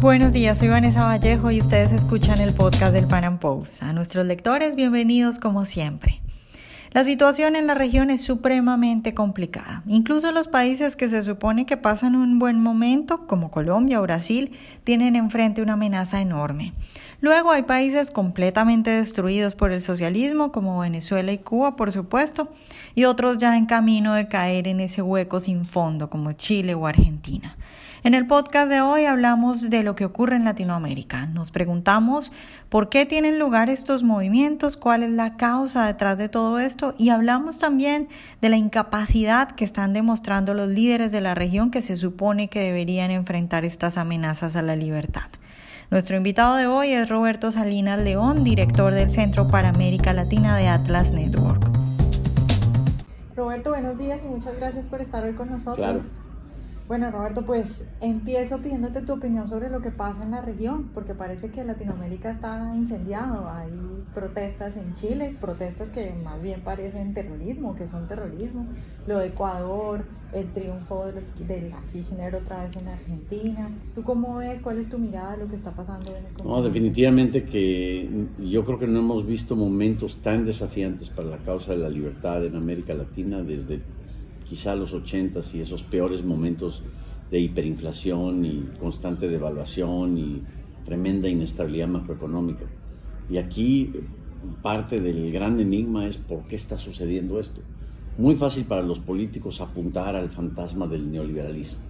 Buenos días, soy Vanessa Vallejo y ustedes escuchan el podcast del Pan Am Post. A nuestros lectores, bienvenidos como siempre. La situación en la región es supremamente complicada. Incluso los países que se supone que pasan un buen momento, como Colombia o Brasil, tienen enfrente una amenaza enorme. Luego hay países completamente destruidos por el socialismo, como Venezuela y Cuba, por supuesto, y otros ya en camino de caer en ese hueco sin fondo, como Chile o Argentina. En el podcast de hoy hablamos de lo que ocurre en Latinoamérica. Nos preguntamos por qué tienen lugar estos movimientos, cuál es la causa detrás de todo esto y hablamos también de la incapacidad que están demostrando los líderes de la región que se supone que deberían enfrentar estas amenazas a la libertad. Nuestro invitado de hoy es Roberto Salinas León, director del Centro para América Latina de Atlas Network. Roberto, buenos días y muchas gracias por estar hoy con nosotros. Claro. Bueno, Roberto, pues empiezo pidiéndote tu opinión sobre lo que pasa en la región, porque parece que Latinoamérica está incendiado. Hay protestas en Chile, protestas que más bien parecen terrorismo, que son terrorismo. Lo de Ecuador, el triunfo de, los, de la Kirchner otra vez en Argentina. ¿Tú cómo ves? ¿Cuál es tu mirada de lo que está pasando en el No, definitivamente que yo creo que no hemos visto momentos tan desafiantes para la causa de la libertad en América Latina desde quizá los 80 y esos peores momentos de hiperinflación y constante devaluación y tremenda inestabilidad macroeconómica. Y aquí parte del gran enigma es por qué está sucediendo esto. Muy fácil para los políticos apuntar al fantasma del neoliberalismo,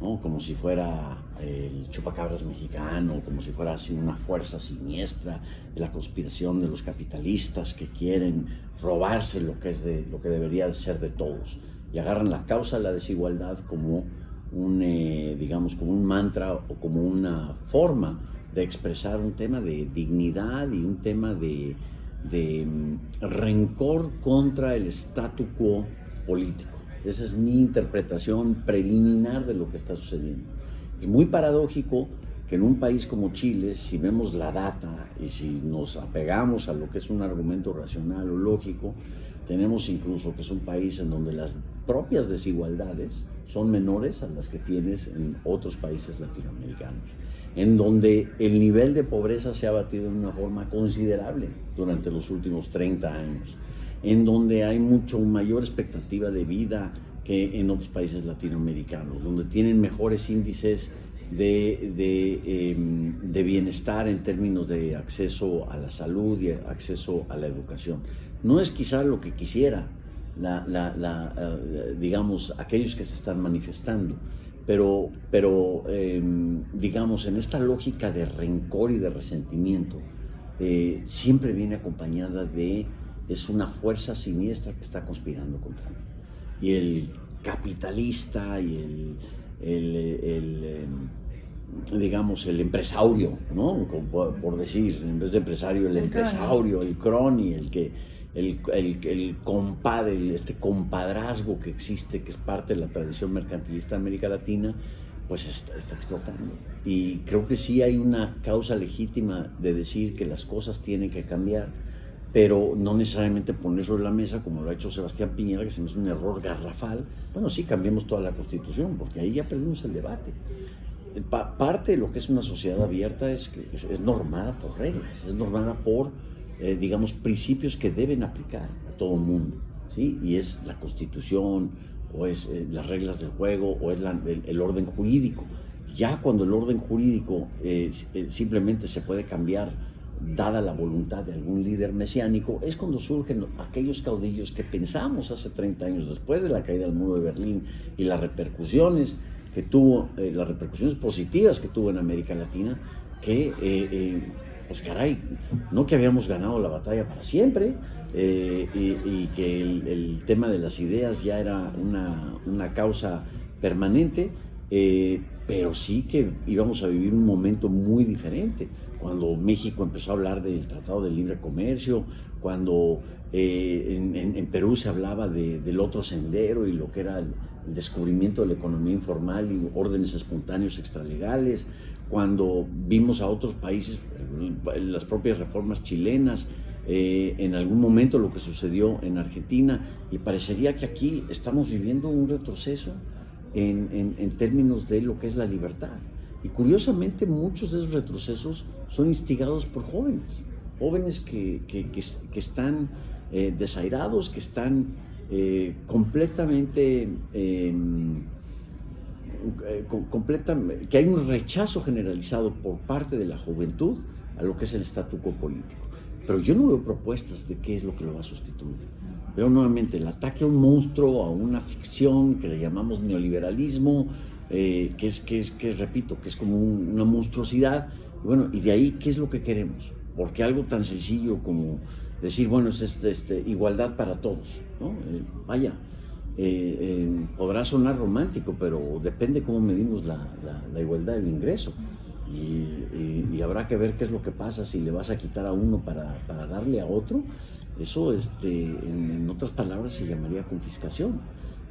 ¿no? como si fuera el chupacabras mexicano, como si fuera así una fuerza siniestra de la conspiración de los capitalistas que quieren robarse lo que, es de, lo que debería ser de todos y agarran la causa de la desigualdad como un, eh, digamos, como un mantra o como una forma de expresar un tema de dignidad y un tema de, de mm, rencor contra el statu quo político. Esa es mi interpretación preliminar de lo que está sucediendo. Es muy paradójico que en un país como Chile, si vemos la data y si nos apegamos a lo que es un argumento racional o lógico, tenemos incluso que es un país en donde las propias desigualdades son menores a las que tienes en otros países latinoamericanos, en donde el nivel de pobreza se ha batido de una forma considerable durante los últimos 30 años, en donde hay mucho mayor expectativa de vida que en otros países latinoamericanos, donde tienen mejores índices de, de, em, bienestar en términos de acceso a la salud y acceso a la educación. No es quizá lo que quisiera, la, la, la, eh, digamos, aquellos que se están manifestando, pero, pero em, digamos, en esta lógica de rencor y de resentimiento, eh, siempre viene acompañada de, es una fuerza siniestra que está conspirando contra mí. Y el capitalista y el el, em, digamos, el empresario, ¿no? Por, decir, en vez de empresario, el, empresario, el crony, el que, el, el, compadre, este compadrazgo que existe, que es parte de la tradición mercantilista de América Latina, pues está, está, explotando. Y creo que sí hay una causa legítima de decir que las cosas tienen que cambiar pero no necesariamente poner sobre la mesa, como lo ha hecho Sebastián Piñera, que se me hace un error garrafal. Bueno, sí, cambiemos toda la constitución, porque ahí ya perdimos el debate. parte de lo que es una sociedad abierta es que es, normada por reglas, es normada por, eh, digamos, principios que deben aplicar a todo el mundo, ¿sí? Y es la constitución, o es eh, las reglas del juego, o es el, orden jurídico. Ya cuando el orden jurídico eh, simplemente se puede cambiar dada la voluntad de algún líder mesiánico, es cuando surgen aquellos caudillos que pensamos hace 30 años después de la caída del muro de Berlín y las repercusiones que tuvo, eh, las repercusiones positivas que tuvo en América Latina, que, eh, eh, pues caray, no que habíamos ganado la batalla para siempre y, que el, tema de las ideas ya era una, una causa permanente, pero sí que íbamos a vivir un momento muy diferente. Cuando México empezó a hablar del Tratado de Libre Comercio, cuando eh, en, Perú se hablaba del otro sendero y lo que era el, descubrimiento de la economía informal y órdenes espontáneos extralegales, cuando vimos a otros países, las propias reformas chilenas, eh, en algún momento lo que sucedió en Argentina, y parecería que aquí estamos viviendo un retroceso en, en términos de lo que es la libertad. Y curiosamente muchos de esos retrocesos son instigados por jóvenes, jóvenes que, están eh, desairados, que están eh, completamente... Eh, que hay un rechazo generalizado por parte de la juventud a lo que es el statu quo político. Pero yo no veo propuestas de qué es lo que lo va a sustituir. Veo nuevamente el ataque a un monstruo, a una ficción que le llamamos neoliberalismo, eh, que, es, que, es, que repito, que es como una monstruosidad. Bueno, y de ahí, ¿qué es lo que queremos? Porque algo tan sencillo como decir, bueno, es este, este igualdad para todos, ¿no? Eh, vaya, eh, podrá sonar romántico, pero depende cómo medimos la, la, igualdad del ingreso. Y, y, habrá que ver qué es lo que pasa si le vas a quitar a uno para, para darle a otro. Eso, este, en, otras palabras, se llamaría confiscación.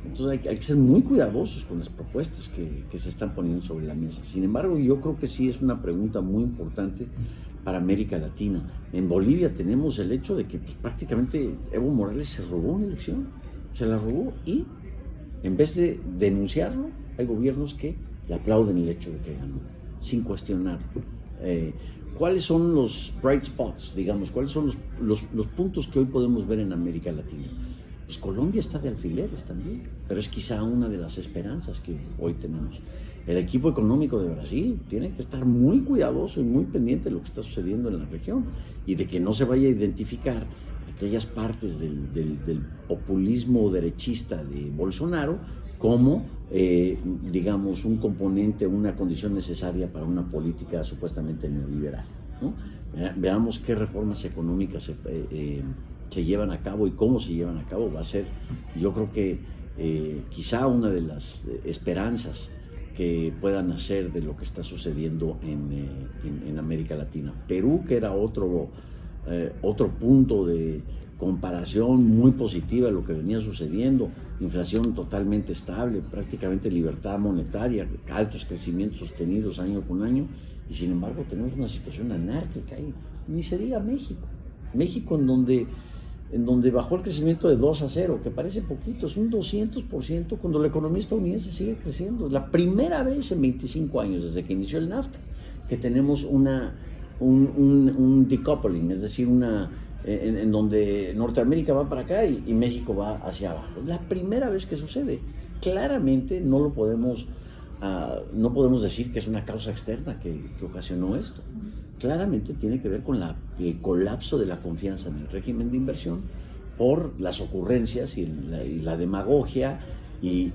Entonces hay, hay, que ser muy cuidadosos con las propuestas que, que, se están poniendo sobre la mesa. Sin embargo, yo creo que sí es una pregunta muy importante para América Latina. En Bolivia tenemos el hecho de que pues, prácticamente Evo Morales se robó una elección se la robó y en vez de denunciarlo, hay gobiernos que le aplauden el hecho de que ganó, sin cuestionarlo. Eh, ¿Cuáles son los bright spots, digamos? ¿Cuáles son los, los, puntos que hoy podemos ver en América Latina? Pues Colombia está de alfileres también, pero es quizá una de las esperanzas que hoy tenemos. El equipo económico de Brasil tiene que estar muy cuidadoso y muy pendiente de lo que está sucediendo en la región y de que no se vaya a identificar aquellas partes del, populismo derechista de Bolsonaro como, eh, digamos, un componente, una condición necesaria para una política supuestamente neoliberal. Veamos qué reformas económicas se, eh, eh, se, llevan a cabo y cómo se llevan a cabo. Va a ser, yo creo que quizá una de las esperanzas que puedan hacer de lo que está sucediendo en, en América Latina. Perú, que era otro eh, otro punto de comparación muy positiva de lo que venía sucediendo, inflación totalmente estable, prácticamente libertad monetaria, altos crecimientos sostenidos año con año, y sin embargo tenemos una situación anárquica ahí. Ni se diga México. México en donde, en donde bajó el crecimiento de 2 a 0, que parece poquito, es un 200% cuando la economía estadounidense sigue creciendo. Es la primera vez en 25 años desde que inició el NAFTA que tenemos una un, un, decoupling, es decir, una, en, donde Norteamérica va para acá y, México va hacia abajo. La primera vez que sucede. Claramente no lo podemos, ah, no podemos decir que es una causa externa que, ocasionó esto. Claramente tiene que ver con la, el colapso de la confianza en el régimen de inversión por las ocurrencias y la, demagogia y,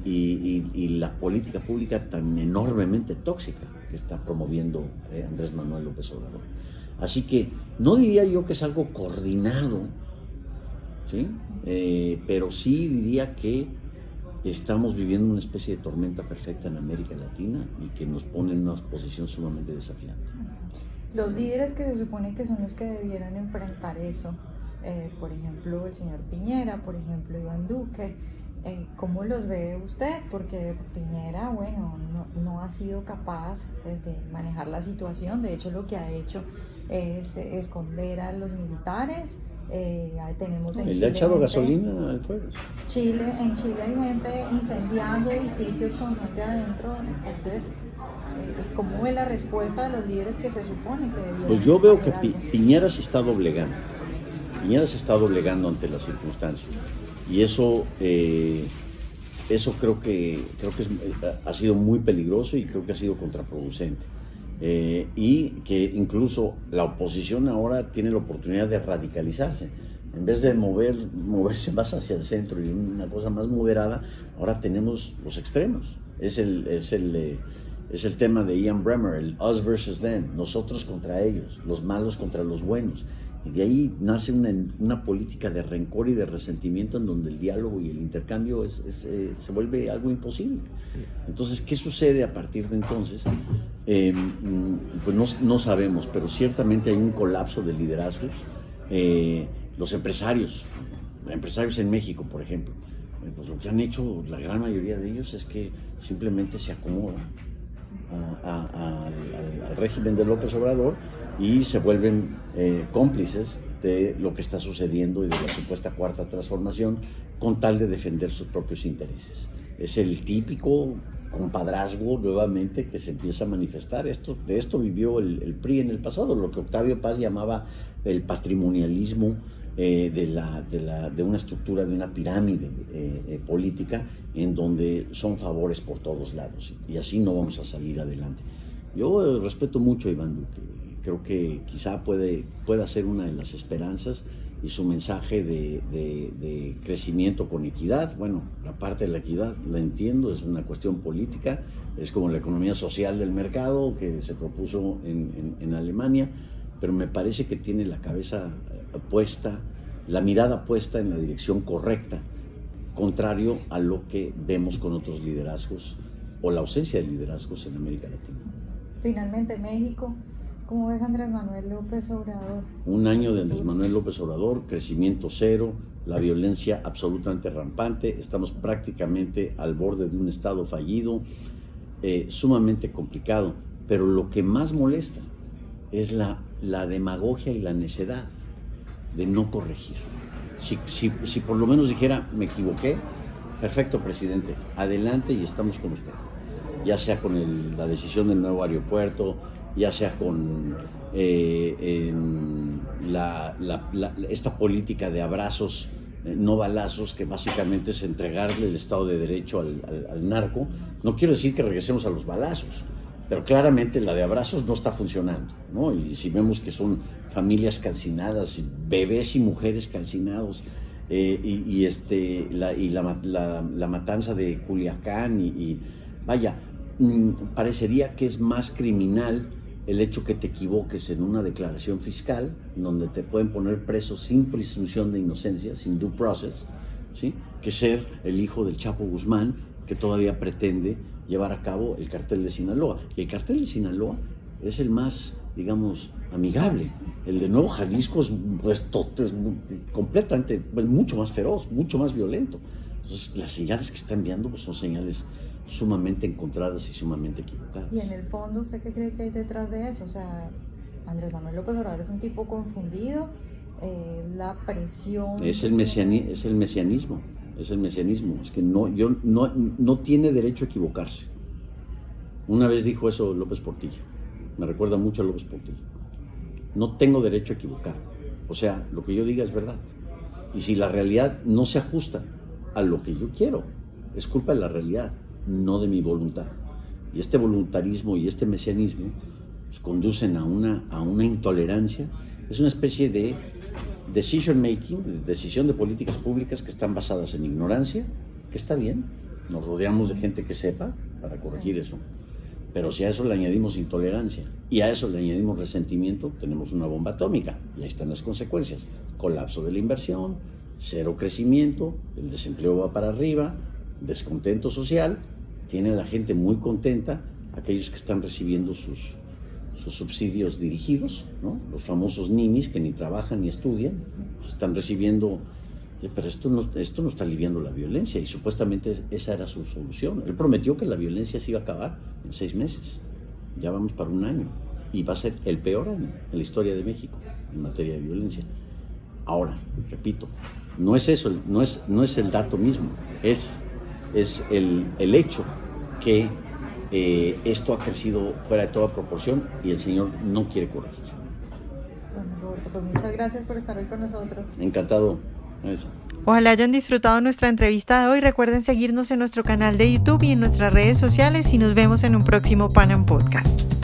y, la política pública tan enormemente tóxica que está promoviendo eh, Andrés Manuel López Obrador. Así que no diría yo que es algo coordinado, ¿sí? Eh, pero sí diría que estamos viviendo una especie de tormenta perfecta en América Latina y que nos pone en una posición sumamente desafiante. Los líderes que se supone que son los que debieran enfrentar eso, eh, por ejemplo el señor Piñera, por ejemplo Iván Duque, eh, ¿Cómo los ve usted? Porque Piñera, bueno, no, ha sido capaz de manejar la situación. De hecho, lo que ha hecho es esconder a los militares. Eh, tenemos en Chile ha echado gasolina al fuego. Chile, en Chile hay gente incendiando edificios con gente adentro. Entonces, eh, ¿cómo ve la respuesta de los líderes que se supone que deberían Pues yo veo que Piñera se está doblegando. Piñera se está doblegando ante las circunstancias. Y eso, eh, eso creo que, creo que ha sido muy peligroso y creo que ha sido contraproducente. Eh, y que incluso la oposición ahora tiene la oportunidad de radicalizarse. En vez de mover, moverse más hacia el centro y una cosa más moderada, ahora tenemos los extremos. Es el, es el, eh, es el tema de Ian Bremer, el us versus them, nosotros contra ellos, los malos contra los buenos. Y de ahí nace una, política de rencor y de resentimiento en donde el diálogo y el intercambio es, eh, se vuelve algo imposible. Entonces, ¿qué sucede a partir de entonces? Em, pues no, no, sabemos, pero ciertamente hay un colapso de liderazgos. Eh, los empresarios, empresarios en México, por ejemplo, eh, pues lo que han hecho la gran mayoría de ellos es que simplemente se acomodan al régimen de López Obrador y se vuelven eh, cómplices de lo que está sucediendo y de la supuesta cuarta transformación con tal de defender sus propios intereses. Es el típico compadrazgo nuevamente que se empieza a manifestar. Esto, de esto vivió el, PRI en el pasado, lo que Octavio Paz llamaba el patrimonialismo eh, de, la, de, la, de, una estructura, de una pirámide eh, eh, política en donde son favores por todos lados y, así no vamos a salir adelante. Yo respeto mucho a Iván Duque, creo que quizá puede, pueda ser una de las esperanzas y su mensaje de, crecimiento con equidad. Bueno, la parte de la equidad la entiendo, es una cuestión política, es como la economía social del mercado que se propuso en, Alemania, pero me parece que tiene la cabeza eh, puesta, la mirada puesta en la dirección correcta, contrario a lo que vemos con otros liderazgos o la ausencia de liderazgos en América Latina. Finalmente, México ¿Cómo ves Andrés Manuel López Obrador? Un año de Andrés Manuel López Obrador, crecimiento cero, la violencia absolutamente rampante, estamos prácticamente al borde de un Estado fallido, eh, sumamente complicado, pero lo que más molesta es la, la demagogia y la necedad de no corregir. Si, si, si por lo menos dijera, me equivoqué, perfecto, presidente, adelante y estamos con usted. Ya sea con la decisión del nuevo aeropuerto, ya sea con eh, esta política de abrazos, eh, no balazos, que básicamente es entregarle el Estado de Derecho al, narco. No quiero decir que regresemos a los balazos, pero claramente la de abrazos no está funcionando, ¿no? Y si vemos que son familias calcinadas, bebés y mujeres calcinados, eh, y, este, la, y la, matanza de Culiacán, y, vaya, mm, parecería que es más criminal el hecho que te equivoques en una declaración fiscal, donde te pueden poner preso sin presunción de inocencia, sin due process, ¿sí? que ser el hijo del Chapo Guzmán, que todavía pretende llevar a cabo el cartel de Sinaloa. Y el cartel de Sinaloa es el más, digamos, amigable. El de Nuevo Jalisco es, pues, es completamente, pues, mucho más feroz, mucho más violento. Entonces, las señales que está enviando pues, son señales sumamente encontradas y sumamente equivocadas. Y en el fondo, ¿usted qué cree que hay detrás de eso? O sea, Andrés Manuel López Obrador es un tipo confundido, eh, la presión... Es el, es el mesianismo, es el mesianismo, es que no, yo, no, no tiene derecho a equivocarse. Una vez dijo eso López Portillo, me recuerda mucho a López Portillo. No tengo derecho a equivocar, o sea, lo que yo diga es verdad. Y si la realidad no se ajusta a lo que yo quiero, es culpa de la realidad no de mi voluntad. Y este voluntarismo y este mesianismo pues, conducen a una, a una intolerancia. Es una especie de decision making, decisión de políticas públicas que están basadas en ignorancia, que está bien, nos rodeamos de gente que sepa para corregir eso. Pero si a eso le añadimos intolerancia y a eso le añadimos resentimiento, tenemos una bomba atómica. Y ahí están las consecuencias. Colapso de la inversión, cero crecimiento, el desempleo va para arriba, descontento social, tiene la gente muy contenta, aquellos que están recibiendo sus, sus subsidios dirigidos, los famosos ninis que ni trabajan ni estudian, pues están recibiendo, eh, pero esto no, esto no está aliviando la violencia y supuestamente esa era su solución. Él prometió que la violencia se iba a acabar en seis meses, ya vamos para un año y va a ser el peor año en la historia de México en materia de violencia. Ahora, repito, no es eso, no es, no es el dato mismo, es es el, el hecho que eh, esto ha crecido fuera de toda proporción y el Señor no quiere corregir. Bueno, Roberto, pues muchas gracias por estar hoy con nosotros. Encantado. Ojalá hayan disfrutado nuestra entrevista de hoy. Recuerden seguirnos en nuestro canal de YouTube y en nuestras redes sociales y nos vemos en un próximo Panam Podcast.